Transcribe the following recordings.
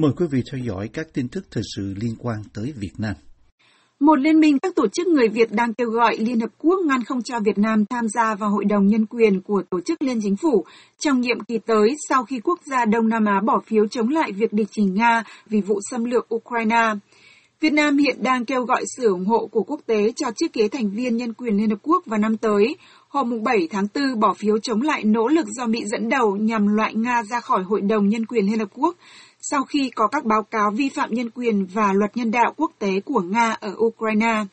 Mời quý vị theo dõi các tin tức thời sự liên quan tới Việt Nam. Một liên minh các tổ chức người Việt đang kêu gọi Liên Hợp Quốc ngăn không cho Việt Nam tham gia vào Hội đồng Nhân quyền của Tổ chức Liên Chính phủ trong nhiệm kỳ tới sau khi quốc gia Đông Nam Á bỏ phiếu chống lại việc địch trình Nga vì vụ xâm lược Ukraine. Việt Nam hiện đang kêu gọi sự ủng hộ của quốc tế cho chiếc ghế thành viên nhân quyền Liên Hợp Quốc vào năm tới. Hôm 7 tháng 4 bỏ phiếu chống lại nỗ lực do Mỹ dẫn đầu nhằm loại Nga ra khỏi Hội đồng Nhân quyền Liên Hợp Quốc sau khi có các báo cáo vi phạm nhân quyền và luật nhân đạo quốc tế của Nga ở Ukraine.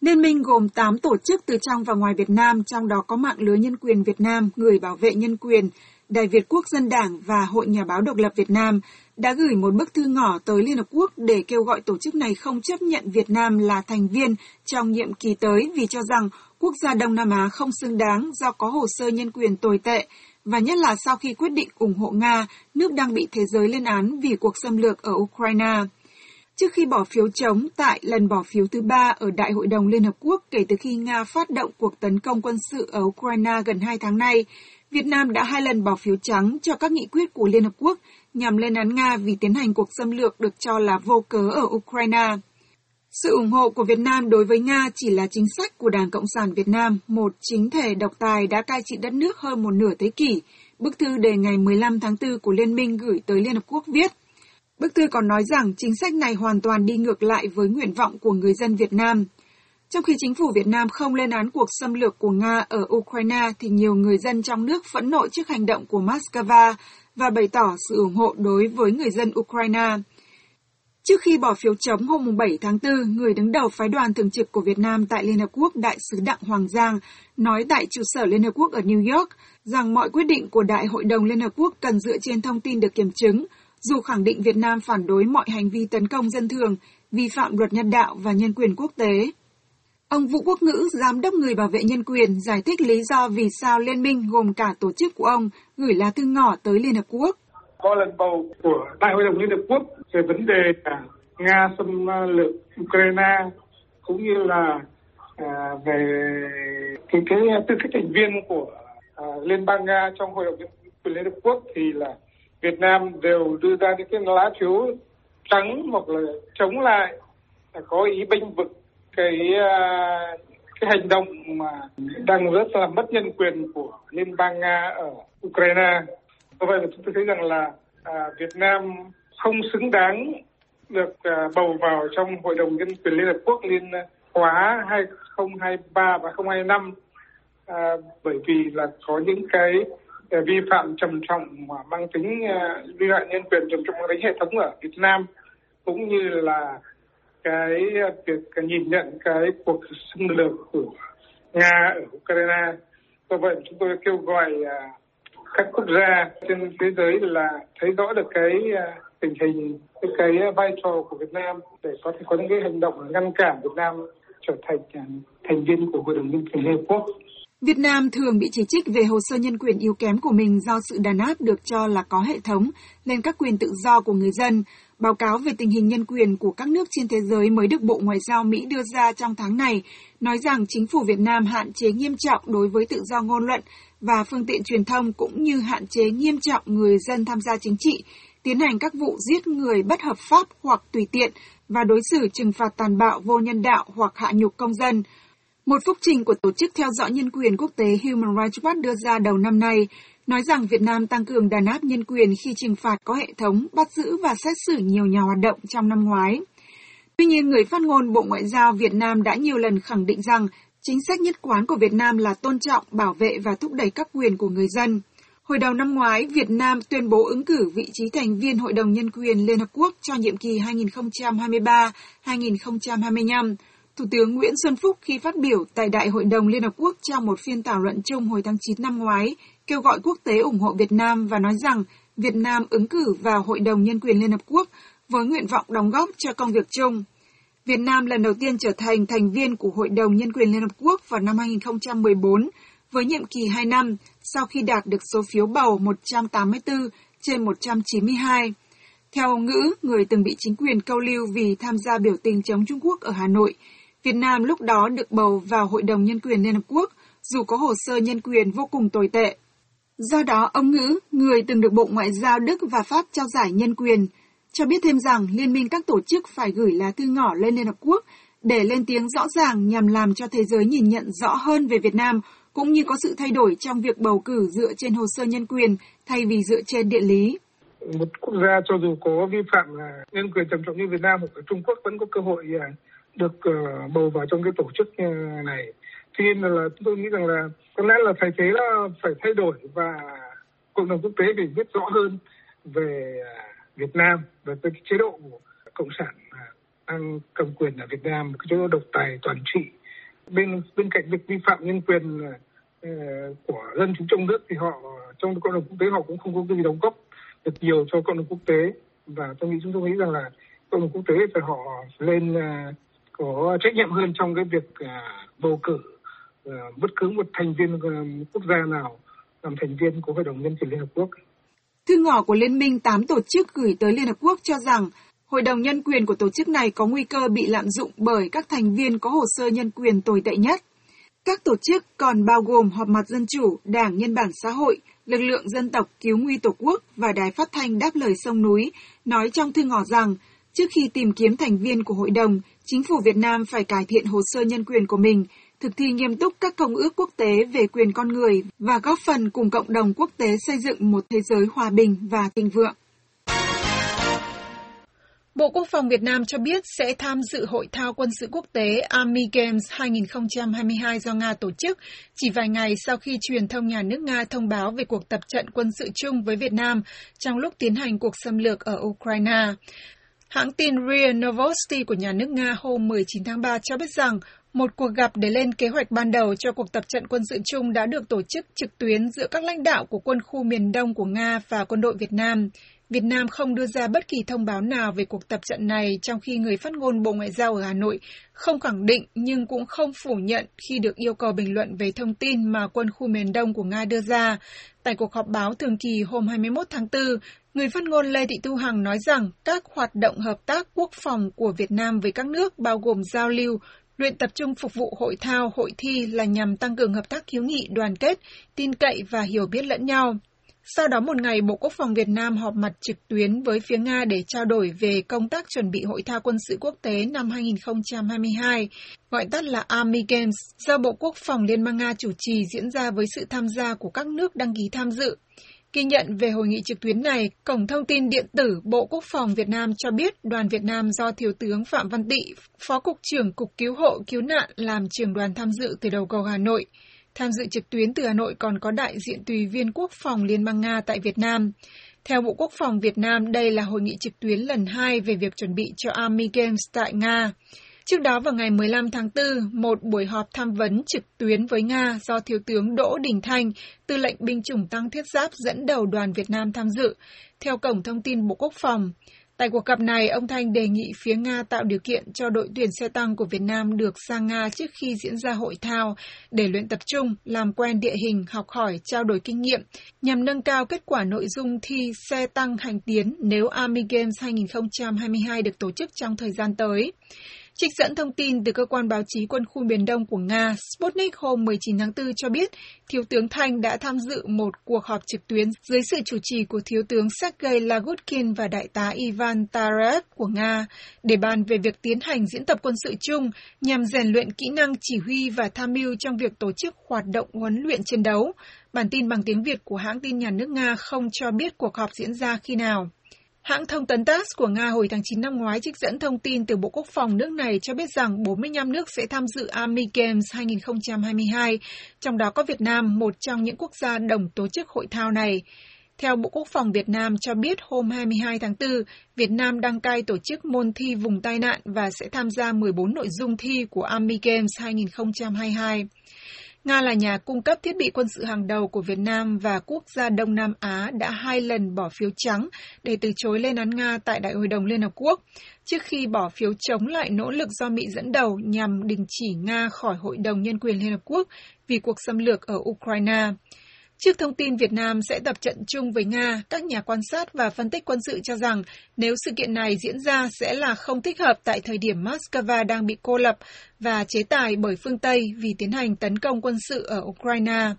Liên minh gồm 8 tổ chức từ trong và ngoài Việt Nam, trong đó có mạng lưới nhân quyền Việt Nam, Người bảo vệ nhân quyền, Đài Việt Quốc dân Đảng và Hội Nhà báo độc lập Việt Nam đã gửi một bức thư ngỏ tới Liên Hợp Quốc để kêu gọi tổ chức này không chấp nhận Việt Nam là thành viên trong nhiệm kỳ tới vì cho rằng quốc gia Đông Nam Á không xứng đáng do có hồ sơ nhân quyền tồi tệ và nhất là sau khi quyết định ủng hộ Nga, nước đang bị thế giới lên án vì cuộc xâm lược ở Ukraine. Trước khi bỏ phiếu chống tại lần bỏ phiếu thứ ba ở Đại hội đồng Liên Hợp Quốc kể từ khi Nga phát động cuộc tấn công quân sự ở Ukraine gần hai tháng nay, Việt Nam đã hai lần bỏ phiếu trắng cho các nghị quyết của Liên Hợp Quốc nhằm lên án Nga vì tiến hành cuộc xâm lược được cho là vô cớ ở Ukraine. Sự ủng hộ của Việt Nam đối với Nga chỉ là chính sách của Đảng Cộng sản Việt Nam, một chính thể độc tài đã cai trị đất nước hơn một nửa thế kỷ. Bức thư đề ngày 15 tháng 4 của Liên minh gửi tới Liên Hợp Quốc viết. Bức thư còn nói rằng chính sách này hoàn toàn đi ngược lại với nguyện vọng của người dân Việt Nam. Trong khi chính phủ Việt Nam không lên án cuộc xâm lược của Nga ở Ukraine, thì nhiều người dân trong nước phẫn nộ trước hành động của Moscow và bày tỏ sự ủng hộ đối với người dân Ukraine. Trước khi bỏ phiếu chống hôm 7 tháng 4, người đứng đầu phái đoàn thường trực của Việt Nam tại Liên Hợp Quốc Đại sứ Đặng Hoàng Giang nói tại trụ sở Liên Hợp Quốc ở New York rằng mọi quyết định của Đại hội đồng Liên Hợp Quốc cần dựa trên thông tin được kiểm chứng, dù khẳng định Việt Nam phản đối mọi hành vi tấn công dân thường, vi phạm luật nhân đạo và nhân quyền quốc tế. Ông Vũ Quốc Ngữ, Giám đốc Người Bảo vệ Nhân quyền, giải thích lý do vì sao Liên minh gồm cả tổ chức của ông gửi lá thư ngỏ tới Liên Hợp Quốc có lần bầu của Đại hội đồng Liên Hợp Quốc về vấn đề Nga xâm lược Ukraine cũng như là à, về cái, cái tư cách thành viên của à, Liên bang Nga trong Hội đồng Liên Hợp Quốc thì là Việt Nam đều đưa ra những cái lá phiếu trắng hoặc là chống lại có ý bênh vực cái à, cái hành động mà đang rất là mất nhân quyền của liên bang nga ở ukraine do vậy mà chúng tôi thấy rằng là à, Việt Nam không xứng đáng được à, bầu vào trong Hội đồng Nhân quyền Liên Hợp Quốc liên khóa 2023 và 2025 à, bởi vì là có những cái à, vi phạm trầm trọng mà mang tính à, vi phạm nhân quyền trầm trọng đến hệ thống ở Việt Nam cũng như là cái việc nhìn nhận cái cuộc xâm lược của Nga ở Ukraine. Do vậy chúng tôi kêu gọi à, các quốc gia trên thế giới là thấy rõ được cái à, tình hình cái, cái vai trò của Việt Nam để có thể có những cái hành động ngăn cản Việt Nam trở thành à, thành viên của Hội đồng Nhân quyền Liên Hợp Quốc. Việt Nam thường bị chỉ trích về hồ sơ nhân quyền yếu kém của mình do sự đàn áp được cho là có hệ thống lên các quyền tự do của người dân. Báo cáo về tình hình nhân quyền của các nước trên thế giới mới được Bộ Ngoại giao Mỹ đưa ra trong tháng này, nói rằng chính phủ Việt Nam hạn chế nghiêm trọng đối với tự do ngôn luận và phương tiện truyền thông cũng như hạn chế nghiêm trọng người dân tham gia chính trị, tiến hành các vụ giết người bất hợp pháp hoặc tùy tiện và đối xử trừng phạt tàn bạo vô nhân đạo hoặc hạ nhục công dân. Một phúc trình của Tổ chức Theo dõi Nhân quyền Quốc tế Human Rights Watch đưa ra đầu năm nay nói rằng Việt Nam tăng cường đàn áp nhân quyền khi trừng phạt có hệ thống, bắt giữ và xét xử nhiều nhà hoạt động trong năm ngoái. Tuy nhiên, người phát ngôn Bộ Ngoại giao Việt Nam đã nhiều lần khẳng định rằng chính sách nhất quán của Việt Nam là tôn trọng, bảo vệ và thúc đẩy các quyền của người dân. Hồi đầu năm ngoái, Việt Nam tuyên bố ứng cử vị trí thành viên Hội đồng Nhân quyền Liên Hợp Quốc cho nhiệm kỳ 2023-2025. Thủ tướng Nguyễn Xuân Phúc khi phát biểu tại Đại hội đồng Liên Hợp Quốc trong một phiên thảo luận chung hồi tháng 9 năm ngoái, kêu gọi quốc tế ủng hộ Việt Nam và nói rằng Việt Nam ứng cử vào Hội đồng Nhân quyền Liên Hợp Quốc với nguyện vọng đóng góp cho công việc chung. Việt Nam lần đầu tiên trở thành thành viên của Hội đồng Nhân quyền Liên Hợp Quốc vào năm 2014 với nhiệm kỳ 2 năm sau khi đạt được số phiếu bầu 184 trên 192. Theo ông Ngữ, người từng bị chính quyền câu lưu vì tham gia biểu tình chống Trung Quốc ở Hà Nội, Việt Nam lúc đó được bầu vào Hội đồng Nhân quyền Liên Hợp Quốc dù có hồ sơ nhân quyền vô cùng tồi tệ. Do đó, ông Ngữ, người từng được Bộ Ngoại giao Đức và Pháp trao giải nhân quyền, cho biết thêm rằng Liên minh các tổ chức phải gửi lá thư ngỏ lên Liên Hợp Quốc để lên tiếng rõ ràng nhằm làm cho thế giới nhìn nhận rõ hơn về Việt Nam, cũng như có sự thay đổi trong việc bầu cử dựa trên hồ sơ nhân quyền thay vì dựa trên địa lý. Một quốc gia cho dù có vi phạm à, nhân quyền trầm trọng như Việt Nam hoặc Trung Quốc vẫn có cơ hội à, được ờ, bầu vào trong cái tổ chức ờ, này. Tuy nhiên là tôi nghĩ rằng là có lẽ là thay thế là phải thay đổi và cộng đồng quốc tế phải biết rõ hơn về à, Việt Nam về cái chế độ cộng sản à, đang cầm quyền ở Việt Nam, cái chế độ độc tài toàn trị. Bên bên cạnh việc vi phạm nhân quyền ờ, của dân chúng trong nước thì họ trong cộng đồng quốc tế họ cũng không có cái gì đóng góp được nhiều cho cộng đồng quốc tế và tôi nghĩ chúng tôi nghĩ rằng là cộng đồng quốc tế phải họ lên à, có trách nhiệm hơn trong cái việc à, bầu cử à, bất cứ một thành viên uh, quốc gia nào làm thành viên của Hội đồng Nhân quyền Liên Hợp Quốc. Thư ngỏ của Liên minh 8 tổ chức gửi tới Liên Hợp Quốc cho rằng Hội đồng Nhân quyền của tổ chức này có nguy cơ bị lạm dụng bởi các thành viên có hồ sơ nhân quyền tồi tệ nhất. Các tổ chức còn bao gồm Họp mặt Dân chủ, Đảng Nhân bản Xã hội, Lực lượng Dân tộc Cứu nguy Tổ quốc và Đài Phát thanh Đáp lời Sông Núi, nói trong thư ngỏ rằng trước khi tìm kiếm thành viên của hội đồng, chính phủ Việt Nam phải cải thiện hồ sơ nhân quyền của mình, thực thi nghiêm túc các công ước quốc tế về quyền con người và góp phần cùng cộng đồng quốc tế xây dựng một thế giới hòa bình và thịnh vượng. Bộ Quốc phòng Việt Nam cho biết sẽ tham dự hội thao quân sự quốc tế Army Games 2022 do Nga tổ chức, chỉ vài ngày sau khi truyền thông nhà nước Nga thông báo về cuộc tập trận quân sự chung với Việt Nam trong lúc tiến hành cuộc xâm lược ở Ukraine. Hãng tin RIA Novosti của nhà nước Nga hôm 19 tháng 3 cho biết rằng một cuộc gặp để lên kế hoạch ban đầu cho cuộc tập trận quân sự chung đã được tổ chức trực tuyến giữa các lãnh đạo của quân khu miền Đông của Nga và quân đội Việt Nam. Việt Nam không đưa ra bất kỳ thông báo nào về cuộc tập trận này trong khi người phát ngôn Bộ Ngoại giao ở Hà Nội không khẳng định nhưng cũng không phủ nhận khi được yêu cầu bình luận về thông tin mà quân khu miền Đông của Nga đưa ra. Tại cuộc họp báo thường kỳ hôm 21 tháng 4, người phát ngôn Lê Thị Thu Hằng nói rằng các hoạt động hợp tác quốc phòng của Việt Nam với các nước bao gồm giao lưu, luyện tập trung phục vụ hội thao, hội thi là nhằm tăng cường hợp tác hiếu nghị, đoàn kết, tin cậy và hiểu biết lẫn nhau. Sau đó một ngày, Bộ Quốc phòng Việt Nam họp mặt trực tuyến với phía Nga để trao đổi về công tác chuẩn bị hội thao quân sự quốc tế năm 2022, gọi tắt là Army Games, do Bộ Quốc phòng Liên bang Nga chủ trì diễn ra với sự tham gia của các nước đăng ký tham dự. Ghi nhận về hội nghị trực tuyến này, Cổng Thông tin Điện tử Bộ Quốc phòng Việt Nam cho biết đoàn Việt Nam do Thiếu tướng Phạm Văn Tị, Phó Cục trưởng Cục Cứu hộ Cứu nạn làm trưởng đoàn tham dự từ đầu cầu Hà Nội. Tham dự trực tuyến từ Hà Nội còn có đại diện tùy viên quốc phòng Liên bang Nga tại Việt Nam. Theo Bộ Quốc phòng Việt Nam, đây là hội nghị trực tuyến lần hai về việc chuẩn bị cho Army Games tại Nga. Trước đó vào ngày 15 tháng 4, một buổi họp tham vấn trực tuyến với Nga do Thiếu tướng Đỗ Đình Thanh, tư lệnh binh chủng tăng thiết giáp dẫn đầu đoàn Việt Nam tham dự, theo Cổng Thông tin Bộ Quốc phòng. Tại cuộc gặp này, ông Thanh đề nghị phía Nga tạo điều kiện cho đội tuyển xe tăng của Việt Nam được sang Nga trước khi diễn ra hội thao để luyện tập trung, làm quen địa hình, học hỏi, trao đổi kinh nghiệm, nhằm nâng cao kết quả nội dung thi xe tăng hành tiến nếu Army Games 2022 được tổ chức trong thời gian tới. Trích dẫn thông tin từ cơ quan báo chí quân khu miền Đông của Nga, Sputnik hôm 19 tháng 4 cho biết, Thiếu tướng Thanh đã tham dự một cuộc họp trực tuyến dưới sự chủ trì của Thiếu tướng Sergei Lagutkin và Đại tá Ivan Tarev của Nga để bàn về việc tiến hành diễn tập quân sự chung nhằm rèn luyện kỹ năng chỉ huy và tham mưu trong việc tổ chức hoạt động huấn luyện chiến đấu. Bản tin bằng tiếng Việt của hãng tin nhà nước Nga không cho biết cuộc họp diễn ra khi nào. Hãng thông tấn TASS của Nga hồi tháng 9 năm ngoái trích dẫn thông tin từ Bộ Quốc phòng nước này cho biết rằng 45 nước sẽ tham dự Army Games 2022, trong đó có Việt Nam, một trong những quốc gia đồng tổ chức hội thao này. Theo Bộ Quốc phòng Việt Nam cho biết hôm 22 tháng 4, Việt Nam đăng cai tổ chức môn thi vùng tai nạn và sẽ tham gia 14 nội dung thi của Army Games 2022. Nga là nhà cung cấp thiết bị quân sự hàng đầu của Việt Nam và quốc gia Đông Nam Á đã hai lần bỏ phiếu trắng để từ chối lên án Nga tại Đại hội đồng Liên Hợp Quốc, trước khi bỏ phiếu chống lại nỗ lực do Mỹ dẫn đầu nhằm đình chỉ Nga khỏi Hội đồng Nhân quyền Liên Hợp Quốc vì cuộc xâm lược ở Ukraine. Trước thông tin Việt Nam sẽ tập trận chung với Nga, các nhà quan sát và phân tích quân sự cho rằng nếu sự kiện này diễn ra sẽ là không thích hợp tại thời điểm Moscow đang bị cô lập và chế tài bởi phương Tây vì tiến hành tấn công quân sự ở Ukraine.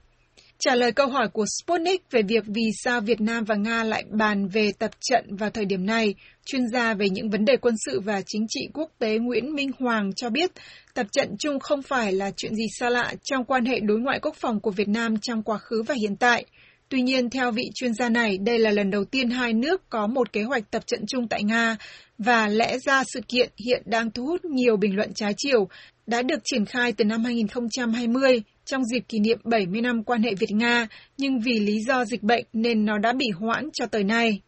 Trả lời câu hỏi của Sputnik về việc vì sao Việt Nam và Nga lại bàn về tập trận vào thời điểm này, chuyên gia về những vấn đề quân sự và chính trị quốc tế Nguyễn Minh Hoàng cho biết tập trận chung không phải là chuyện gì xa lạ trong quan hệ đối ngoại quốc phòng của Việt Nam trong quá khứ và hiện tại. Tuy nhiên, theo vị chuyên gia này, đây là lần đầu tiên hai nước có một kế hoạch tập trận chung tại Nga và lẽ ra sự kiện hiện đang thu hút nhiều bình luận trái chiều đã được triển khai từ năm 2020 trong dịp kỷ niệm 70 năm quan hệ Việt-Nga, nhưng vì lý do dịch bệnh nên nó đã bị hoãn cho tới nay.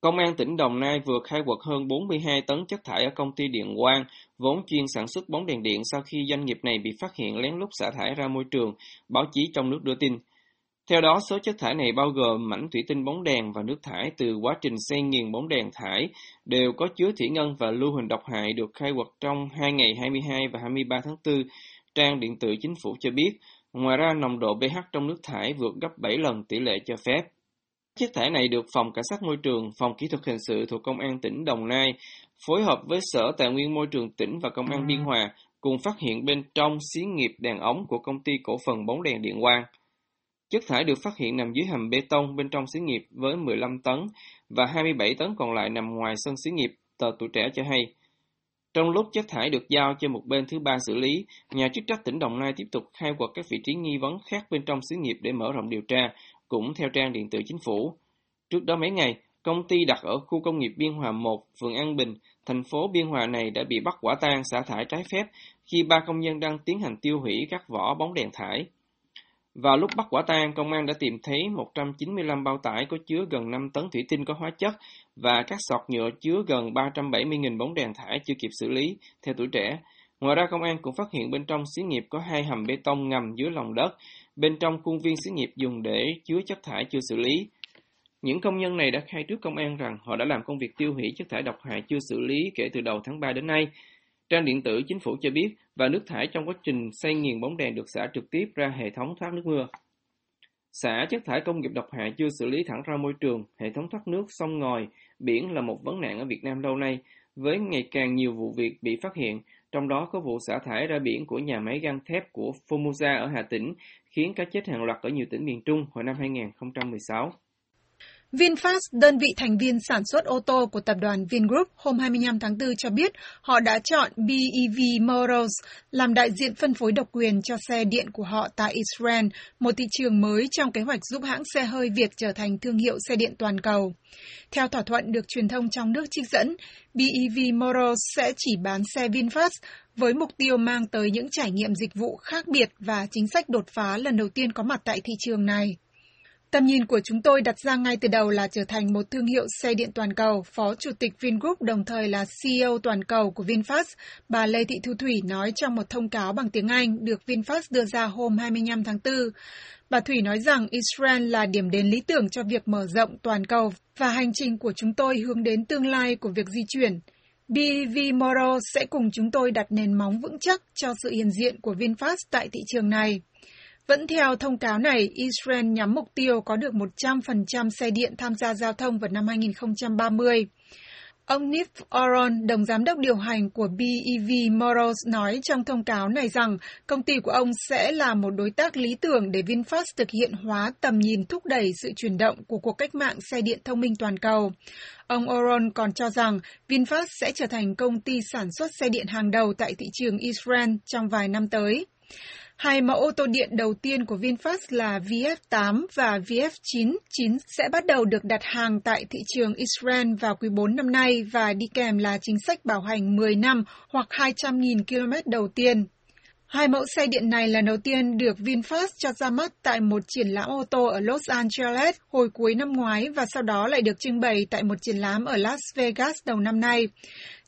Công an tỉnh Đồng Nai vừa khai quật hơn 42 tấn chất thải ở công ty Điện Quang, vốn chuyên sản xuất bóng đèn điện sau khi doanh nghiệp này bị phát hiện lén lút xả thải ra môi trường, báo chí trong nước đưa tin. Theo đó, số chất thải này bao gồm mảnh thủy tinh bóng đèn và nước thải từ quá trình xay nghiền bóng đèn thải đều có chứa thủy ngân và lưu huỳnh độc hại được khai quật trong hai ngày 22 và 23 tháng 4. Trang điện tử chính phủ cho biết, ngoài ra nồng độ pH trong nước thải vượt gấp 7 lần tỷ lệ cho phép. Chất thải này được Phòng Cảnh sát Môi trường, Phòng Kỹ thuật Hình sự thuộc Công an tỉnh Đồng Nai phối hợp với Sở Tài nguyên Môi trường tỉnh và Công an Biên Hòa cùng phát hiện bên trong xí nghiệp đèn ống của công ty cổ phần bóng đèn Điện Quang. Chất thải được phát hiện nằm dưới hầm bê tông bên trong xí nghiệp với 15 tấn và 27 tấn còn lại nằm ngoài sân xí nghiệp, tờ tuổi trẻ cho hay. Trong lúc chất thải được giao cho một bên thứ ba xử lý, nhà chức trách tỉnh Đồng Nai tiếp tục khai quật các vị trí nghi vấn khác bên trong xí nghiệp để mở rộng điều tra, cũng theo trang điện tử chính phủ. Trước đó mấy ngày, công ty đặt ở khu công nghiệp Biên Hòa 1, phường An Bình, thành phố Biên Hòa này đã bị bắt quả tang xả thải trái phép khi ba công nhân đang tiến hành tiêu hủy các vỏ bóng đèn thải. Vào lúc bắt quả tang, công an đã tìm thấy 195 bao tải có chứa gần 5 tấn thủy tinh có hóa chất và các sọt nhựa chứa gần 370.000 bóng đèn thải chưa kịp xử lý, theo tuổi trẻ. Ngoài ra, công an cũng phát hiện bên trong xí nghiệp có hai hầm bê tông ngầm dưới lòng đất, bên trong khuôn viên xí nghiệp dùng để chứa chất thải chưa xử lý. Những công nhân này đã khai trước công an rằng họ đã làm công việc tiêu hủy chất thải độc hại chưa xử lý kể từ đầu tháng 3 đến nay. Trang điện tử chính phủ cho biết và nước thải trong quá trình xây nghiền bóng đèn được xả trực tiếp ra hệ thống thoát nước mưa. Xả chất thải công nghiệp độc hại chưa xử lý thẳng ra môi trường, hệ thống thoát nước sông ngòi, biển là một vấn nạn ở Việt Nam lâu nay, với ngày càng nhiều vụ việc bị phát hiện, trong đó có vụ xả thải ra biển của nhà máy găng thép của Formosa ở Hà Tĩnh, khiến cá chết hàng loạt ở nhiều tỉnh miền Trung hồi năm 2016. VinFast, đơn vị thành viên sản xuất ô tô của tập đoàn Vingroup, hôm 25 tháng 4 cho biết họ đã chọn BEV Motors làm đại diện phân phối độc quyền cho xe điện của họ tại Israel, một thị trường mới trong kế hoạch giúp hãng xe hơi Việt trở thành thương hiệu xe điện toàn cầu. Theo thỏa thuận được truyền thông trong nước trích dẫn, BEV Motors sẽ chỉ bán xe VinFast với mục tiêu mang tới những trải nghiệm dịch vụ khác biệt và chính sách đột phá lần đầu tiên có mặt tại thị trường này. Tầm nhìn của chúng tôi đặt ra ngay từ đầu là trở thành một thương hiệu xe điện toàn cầu, Phó Chủ tịch Vingroup đồng thời là CEO toàn cầu của VinFast, bà Lê Thị Thu Thủy nói trong một thông cáo bằng tiếng Anh được VinFast đưa ra hôm 25 tháng 4. Bà Thủy nói rằng Israel là điểm đến lý tưởng cho việc mở rộng toàn cầu và hành trình của chúng tôi hướng đến tương lai của việc di chuyển. BV Moro sẽ cùng chúng tôi đặt nền móng vững chắc cho sự hiện diện của VinFast tại thị trường này. Vẫn theo thông cáo này, Israel nhắm mục tiêu có được 100% xe điện tham gia giao thông vào năm 2030. Ông Nif Oron, đồng giám đốc điều hành của BEV Motors nói trong thông cáo này rằng công ty của ông sẽ là một đối tác lý tưởng để VinFast thực hiện hóa tầm nhìn thúc đẩy sự chuyển động của cuộc cách mạng xe điện thông minh toàn cầu. Ông Oron còn cho rằng VinFast sẽ trở thành công ty sản xuất xe điện hàng đầu tại thị trường Israel trong vài năm tới. Hai mẫu ô tô điện đầu tiên của VinFast là VF8 và VF9 9 sẽ bắt đầu được đặt hàng tại thị trường Israel vào quý 4 năm nay và đi kèm là chính sách bảo hành 10 năm hoặc 200.000 km đầu tiên. Hai mẫu xe điện này là đầu tiên được VinFast cho ra mắt tại một triển lãm ô tô ở Los Angeles hồi cuối năm ngoái và sau đó lại được trưng bày tại một triển lãm ở Las Vegas đầu năm nay.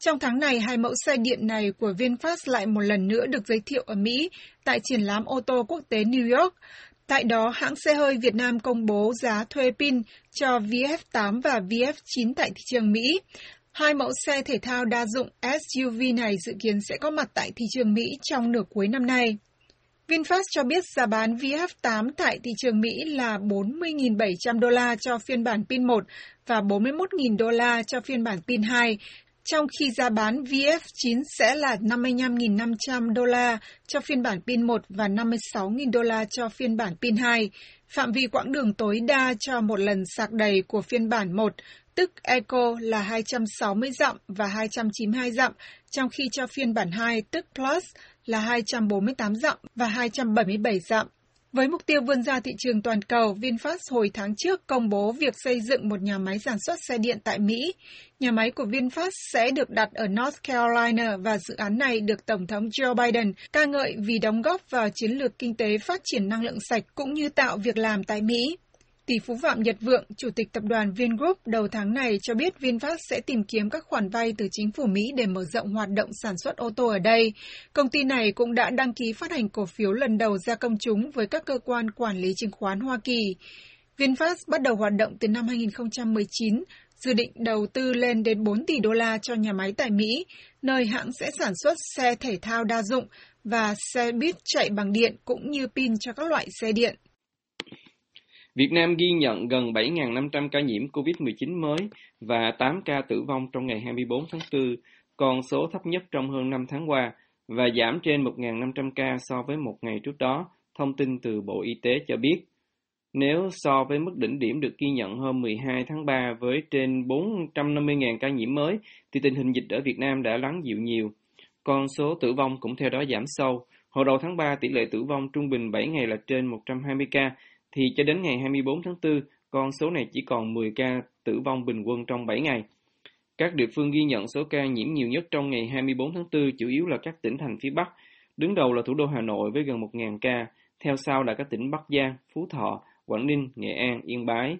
Trong tháng này, hai mẫu xe điện này của VinFast lại một lần nữa được giới thiệu ở Mỹ tại triển lãm ô tô quốc tế New York. Tại đó, hãng xe hơi Việt Nam công bố giá thuê pin cho VF8 và VF9 tại thị trường Mỹ. Hai mẫu xe thể thao đa dụng SUV này dự kiến sẽ có mặt tại thị trường Mỹ trong nửa cuối năm nay. VinFast cho biết giá bán VF8 tại thị trường Mỹ là 40.700 đô la cho phiên bản pin 1 và 41.000 đô la cho phiên bản pin 2, trong khi giá bán VF9 sẽ là 55.500 đô la cho phiên bản pin 1 và 56.000 đô la cho phiên bản pin 2. Phạm vi quãng đường tối đa cho một lần sạc đầy của phiên bản 1, tức Eco là 260 dặm và 292 dặm, trong khi cho phiên bản 2, tức Plus là 248 dặm và 277 dặm. Với mục tiêu vươn ra thị trường toàn cầu, VinFast hồi tháng trước công bố việc xây dựng một nhà máy sản xuất xe điện tại Mỹ. Nhà máy của VinFast sẽ được đặt ở North Carolina và dự án này được Tổng thống Joe Biden ca ngợi vì đóng góp vào chiến lược kinh tế phát triển năng lượng sạch cũng như tạo việc làm tại Mỹ. Tỷ phú Phạm Nhật Vượng, Chủ tịch tập đoàn Vingroup đầu tháng này cho biết VinFast sẽ tìm kiếm các khoản vay từ chính phủ Mỹ để mở rộng hoạt động sản xuất ô tô ở đây. Công ty này cũng đã đăng ký phát hành cổ phiếu lần đầu ra công chúng với các cơ quan quản lý chứng khoán Hoa Kỳ. VinFast bắt đầu hoạt động từ năm 2019, dự định đầu tư lên đến 4 tỷ đô la cho nhà máy tại Mỹ, nơi hãng sẽ sản xuất xe thể thao đa dụng và xe buýt chạy bằng điện cũng như pin cho các loại xe điện. Việt Nam ghi nhận gần 7.500 ca nhiễm COVID-19 mới và 8 ca tử vong trong ngày 24 tháng 4, con số thấp nhất trong hơn 5 tháng qua và giảm trên 1.500 ca so với một ngày trước đó, thông tin từ Bộ Y tế cho biết. Nếu so với mức đỉnh điểm được ghi nhận hôm 12 tháng 3 với trên 450.000 ca nhiễm mới, thì tình hình dịch ở Việt Nam đã lắng dịu nhiều. Con số tử vong cũng theo đó giảm sâu. Hồi đầu tháng 3, tỷ lệ tử vong trung bình 7 ngày là trên 120 ca, thì cho đến ngày 24 tháng 4, con số này chỉ còn 10 ca tử vong bình quân trong 7 ngày. Các địa phương ghi nhận số ca nhiễm nhiều nhất trong ngày 24 tháng 4 chủ yếu là các tỉnh thành phía Bắc. Đứng đầu là thủ đô Hà Nội với gần 1.000 ca, theo sau là các tỉnh Bắc Giang, Phú Thọ, Quảng Ninh, Nghệ An, Yên Bái.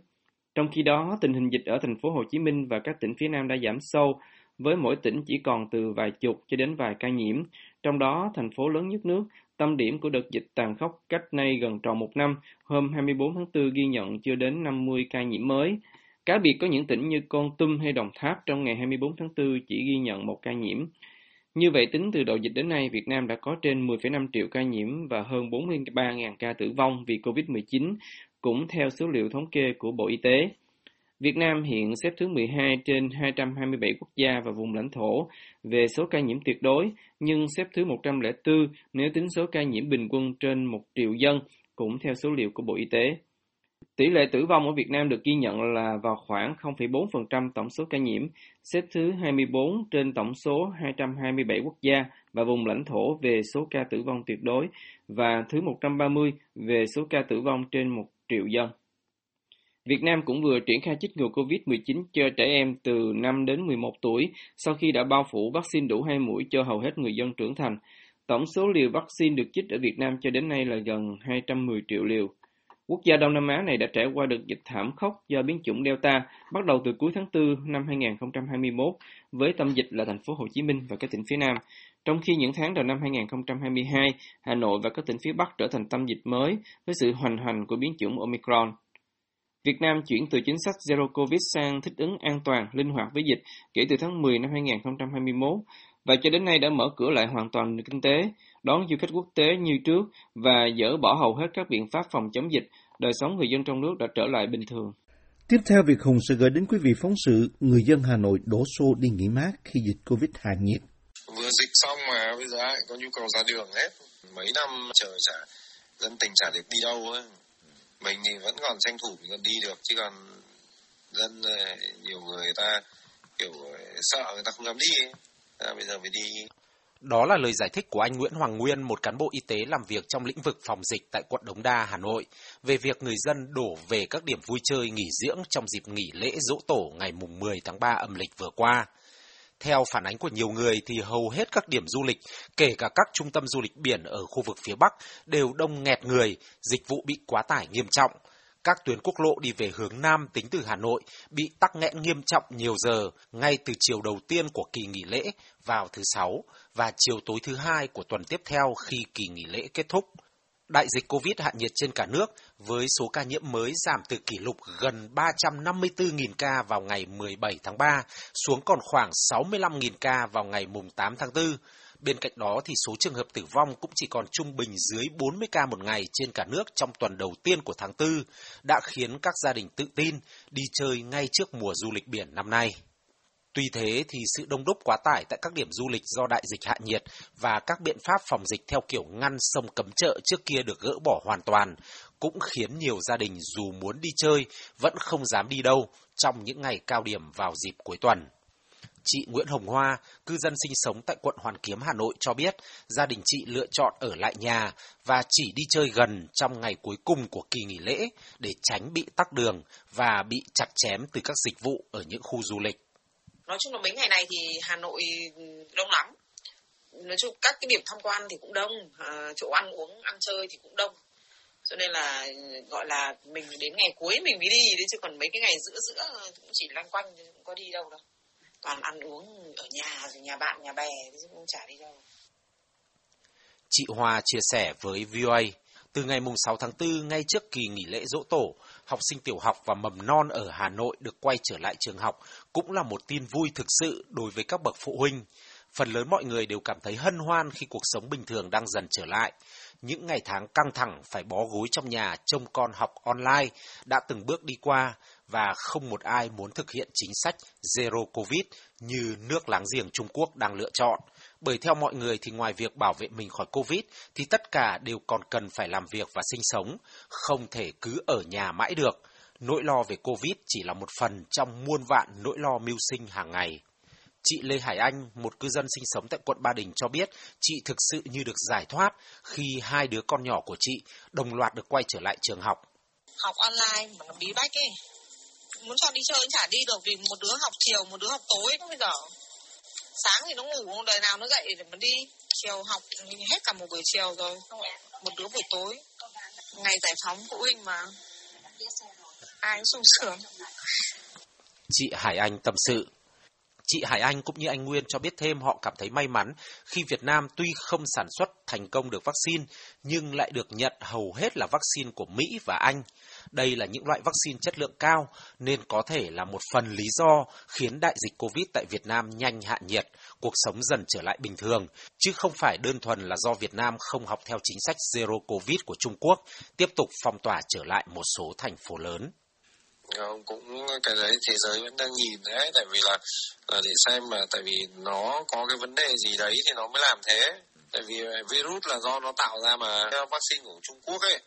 Trong khi đó, tình hình dịch ở thành phố Hồ Chí Minh và các tỉnh phía Nam đã giảm sâu, với mỗi tỉnh chỉ còn từ vài chục cho đến vài ca nhiễm. Trong đó, thành phố lớn nhất nước Tâm điểm của đợt dịch tàn khốc cách nay gần tròn một năm, hôm 24 tháng 4 ghi nhận chưa đến 50 ca nhiễm mới. Cá biệt có những tỉnh như Con Tum hay Đồng Tháp trong ngày 24 tháng 4 chỉ ghi nhận một ca nhiễm. Như vậy, tính từ đầu dịch đến nay, Việt Nam đã có trên 10,5 triệu ca nhiễm và hơn 43.000 ca tử vong vì COVID-19, cũng theo số liệu thống kê của Bộ Y tế. Việt Nam hiện xếp thứ 12 trên 227 quốc gia và vùng lãnh thổ về số ca nhiễm tuyệt đối, nhưng xếp thứ 104 nếu tính số ca nhiễm bình quân trên 1 triệu dân, cũng theo số liệu của Bộ Y tế. Tỷ lệ tử vong ở Việt Nam được ghi nhận là vào khoảng 0,4% tổng số ca nhiễm, xếp thứ 24 trên tổng số 227 quốc gia và vùng lãnh thổ về số ca tử vong tuyệt đối và thứ 130 về số ca tử vong trên 1 triệu dân. Việt Nam cũng vừa triển khai chích ngừa COVID-19 cho trẻ em từ 5 đến 11 tuổi sau khi đã bao phủ vaccine đủ hai mũi cho hầu hết người dân trưởng thành. Tổng số liều vaccine được chích ở Việt Nam cho đến nay là gần 210 triệu liều. Quốc gia Đông Nam Á này đã trải qua đợt dịch thảm khốc do biến chủng Delta bắt đầu từ cuối tháng 4 năm 2021 với tâm dịch là thành phố Hồ Chí Minh và các tỉnh phía Nam. Trong khi những tháng đầu năm 2022, Hà Nội và các tỉnh phía Bắc trở thành tâm dịch mới với sự hoành hành của biến chủng Omicron. Việt Nam chuyển từ chính sách Zero Covid sang thích ứng an toàn, linh hoạt với dịch kể từ tháng 10 năm 2021 và cho đến nay đã mở cửa lại hoàn toàn nền kinh tế, đón du khách quốc tế như trước và dỡ bỏ hầu hết các biện pháp phòng chống dịch, đời sống người dân trong nước đã trở lại bình thường. Tiếp theo, Việt Hùng sẽ gửi đến quý vị phóng sự người dân Hà Nội đổ xô đi nghỉ mát khi dịch Covid hạ nhiệt. Vừa dịch xong mà bây giờ ai có nhu cầu ra đường hết. Mấy năm chờ chả dân tình chả được đi đâu ấy mình thì vẫn còn tranh thủ mình còn đi được chứ còn dân ờ, nhiều người ta kiểu ờ, sợ người ta không dám đi à, bây giờ mới đi đó là lời giải thích của anh Nguyễn Hoàng Nguyên, một cán bộ y tế làm việc trong lĩnh vực phòng dịch tại quận Đống Đa, Hà Nội, về việc người dân đổ về các điểm vui chơi nghỉ dưỡng trong dịp nghỉ lễ dỗ tổ ngày mùng 10 tháng 3 âm lịch vừa qua. Theo phản ánh của nhiều người thì hầu hết các điểm du lịch, kể cả các trung tâm du lịch biển ở khu vực phía Bắc đều đông nghẹt người, dịch vụ bị quá tải nghiêm trọng. Các tuyến quốc lộ đi về hướng Nam tính từ Hà Nội bị tắc nghẽn nghiêm trọng nhiều giờ ngay từ chiều đầu tiên của kỳ nghỉ lễ vào thứ Sáu và chiều tối thứ hai của tuần tiếp theo khi kỳ nghỉ lễ kết thúc. Đại dịch Covid hạ nhiệt trên cả nước với số ca nhiễm mới giảm từ kỷ lục gần 354.000 ca vào ngày 17 tháng 3 xuống còn khoảng 65.000 ca vào ngày mùng 8 tháng 4. Bên cạnh đó thì số trường hợp tử vong cũng chỉ còn trung bình dưới 40 ca một ngày trên cả nước trong tuần đầu tiên của tháng 4, đã khiến các gia đình tự tin đi chơi ngay trước mùa du lịch biển năm nay. Tuy thế thì sự đông đúc quá tải tại các điểm du lịch do đại dịch hạ nhiệt và các biện pháp phòng dịch theo kiểu ngăn sông cấm chợ trước kia được gỡ bỏ hoàn toàn cũng khiến nhiều gia đình dù muốn đi chơi vẫn không dám đi đâu trong những ngày cao điểm vào dịp cuối tuần. Chị Nguyễn Hồng Hoa, cư dân sinh sống tại quận Hoàn Kiếm, Hà Nội cho biết gia đình chị lựa chọn ở lại nhà và chỉ đi chơi gần trong ngày cuối cùng của kỳ nghỉ lễ để tránh bị tắc đường và bị chặt chém từ các dịch vụ ở những khu du lịch. Nói chung là mấy ngày này thì Hà Nội ừ, đông lắm. Nói chung các cái điểm tham quan thì cũng đông, à, chỗ ăn uống, ăn chơi thì cũng đông. Cho nên là ừ, gọi là mình đến ngày cuối mình mới đi đấy chứ còn mấy cái ngày giữa giữa cũng chỉ lăn quanh cũng có đi đâu đâu. Toàn ăn uống ở nhà rồi nhà bạn nhà bè chứ cũng chả đi đâu. Chị Hòa chia sẻ với VOA từ ngày mùng 6 tháng 4 ngay trước kỳ nghỉ lễ dỗ tổ học sinh tiểu học và mầm non ở Hà Nội được quay trở lại trường học cũng là một tin vui thực sự đối với các bậc phụ huynh phần lớn mọi người đều cảm thấy hân hoan khi cuộc sống bình thường đang dần trở lại những ngày tháng căng thẳng phải bó gối trong nhà trông con học online đã từng bước đi qua và không một ai muốn thực hiện chính sách Zero Covid như nước láng giềng Trung Quốc đang lựa chọn. Bởi theo mọi người thì ngoài việc bảo vệ mình khỏi Covid thì tất cả đều còn cần phải làm việc và sinh sống, không thể cứ ở nhà mãi được. Nỗi lo về Covid chỉ là một phần trong muôn vạn nỗi lo mưu sinh hàng ngày. Chị Lê Hải Anh, một cư dân sinh sống tại quận Ba Đình cho biết, chị thực sự như được giải thoát khi hai đứa con nhỏ của chị đồng loạt được quay trở lại trường học. Học online mà nó bí bách ấy. Muốn cho đi chơi chả đi được vì một đứa học chiều, một đứa học tối bây giờ. Sáng thì nó ngủ, đời nào nó dậy để mà đi. Chiều học hết cả một buổi chiều rồi. Một đứa buổi tối. Ngày giải phóng phụ huynh mà. Ai sung sướng. Chị Hải Anh tâm sự, Chị Hải Anh cũng như anh Nguyên cho biết thêm họ cảm thấy may mắn khi Việt Nam tuy không sản xuất thành công được vaccine nhưng lại được nhận hầu hết là vaccine của Mỹ và Anh. Đây là những loại vaccine chất lượng cao nên có thể là một phần lý do khiến đại dịch Covid tại Việt Nam nhanh hạ nhiệt, cuộc sống dần trở lại bình thường, chứ không phải đơn thuần là do Việt Nam không học theo chính sách Zero Covid của Trung Quốc, tiếp tục phong tỏa trở lại một số thành phố lớn. Không, cũng cái đấy thế giới vẫn đang nhìn đấy tại vì là là để xem mà tại vì nó có cái vấn đề gì đấy thì nó mới làm thế. Tại vì ờ, virus là do nó tạo ra mà vaccine của Trung Quốc ấy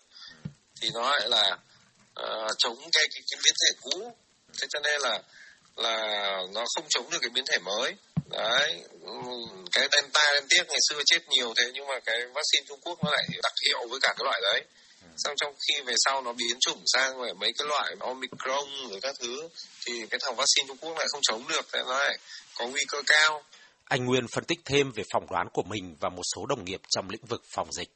thì nó lại là uh, chống cái, cái cái biến thể cũ. Thế cho nên là là nó không chống được cái biến thể mới. Đấy cái delta liên tiếp ngày xưa chết nhiều thế nhưng mà cái vaccine Trung Quốc nó lại đặc hiệu với cả cái loại đấy xong trong khi về sau nó biến chủng sang về mấy cái loại omicron rồi các thứ thì cái thằng vaccine Trung Quốc lại không chống được thế nó lại có nguy cơ cao anh Nguyên phân tích thêm về phỏng đoán của mình và một số đồng nghiệp trong lĩnh vực phòng dịch.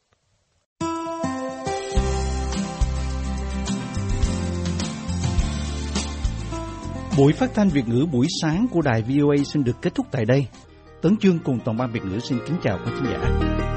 Buổi phát thanh Việt ngữ buổi sáng của đài VOA xin được kết thúc tại đây. Tấn Chương cùng toàn ban Việt ngữ xin kính chào quý khán giả.